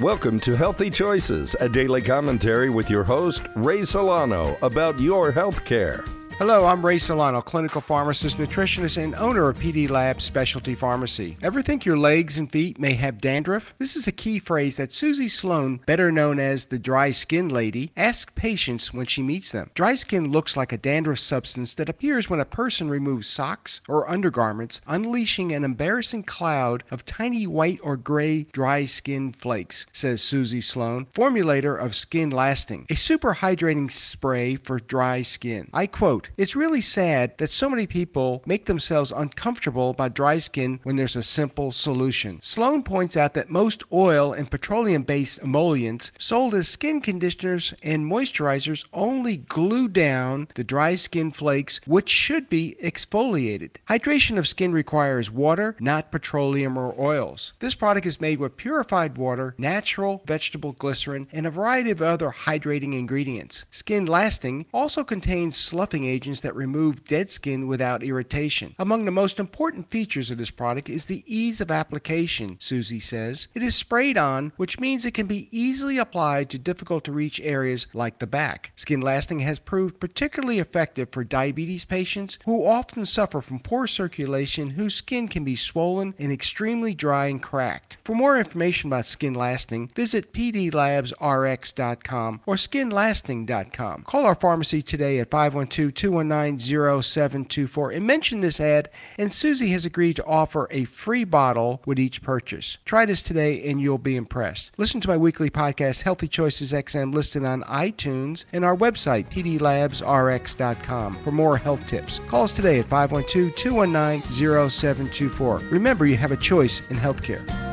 Welcome to Healthy Choices, a daily commentary with your host, Ray Solano, about your health care. Hello, I'm Ray Solano, clinical pharmacist, nutritionist, and owner of PD Lab Specialty Pharmacy. Ever think your legs and feet may have dandruff? This is a key phrase that Susie Sloan, better known as the dry skin lady, asks patients when she meets them. Dry skin looks like a dandruff substance that appears when a person removes socks or undergarments, unleashing an embarrassing cloud of tiny white or gray dry skin flakes, says Susie Sloan, formulator of Skin Lasting, a super hydrating spray for dry skin. I quote, It's really sad that so many people make themselves uncomfortable by dry skin when there's a simple solution. Sloan points out that most oil and petroleum based emollients sold as skin conditioners and moisturizers only glue down the dry skin flakes, which should be exfoliated. Hydration of skin requires water, not petroleum or oils. This product is made with purified water, natural vegetable glycerin, and a variety of other hydrating ingredients. Skin Lasting also contains sloughing agents that remove dead skin without irritation. Among the most important features of this product is the ease of application, Susie says. It is sprayed on, which means it can be easily applied to difficult to reach areas like the back. Skin Lasting has proved particularly effective for diabetes patients who often suffer from poor circulation, whose skin can be swollen and extremely dry and cracked. For more information about Skin Lasting, visit pdlabsrx.com or skinlasting.com. Call our pharmacy today at 512 219 0724 and mention this ad, and Susie has agreed to offer a free bottle with each purchase. Try this today and you'll be impressed. Listen to my weekly podcast, Healthy Choices XM, listed on iTunes and our website, pdlabsrx.com, for more health tips. Call us today at 512 219 0724. Remember, you have a choice in healthcare.